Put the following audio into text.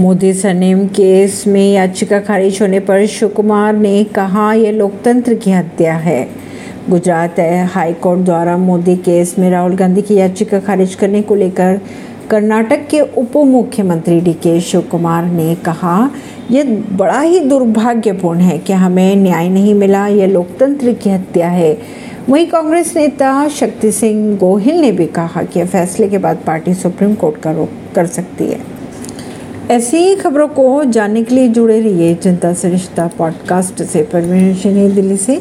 Modi surname case में याचिका खारिज होने पर शिव कुमार ने कहा यह लोकतंत्र की हत्या है। गुजरात हाई कोर्ट द्वारा मोदी केस में राहुल गांधी की याचिका खारिज करने को लेकर कर्नाटक के उप मुख्यमंत्री डी के शिव कुमार ने कहा यह बड़ा ही दुर्भाग्यपूर्ण है कि हमें न्याय नहीं मिला यह लोकतंत्र की हत्या है। वहीं कांग्रेस नेता शक्ति सिंह गोहिल ने भी कहा कि फैसले के बाद पार्टी सुप्रीम कोर्ट का रुख कर सकती है। ऐसी ही खबरों को जानने के लिए जुड़े रहिए जनता सरिष्ठता पॉडकास्ट से। परवीन दिल्ली से।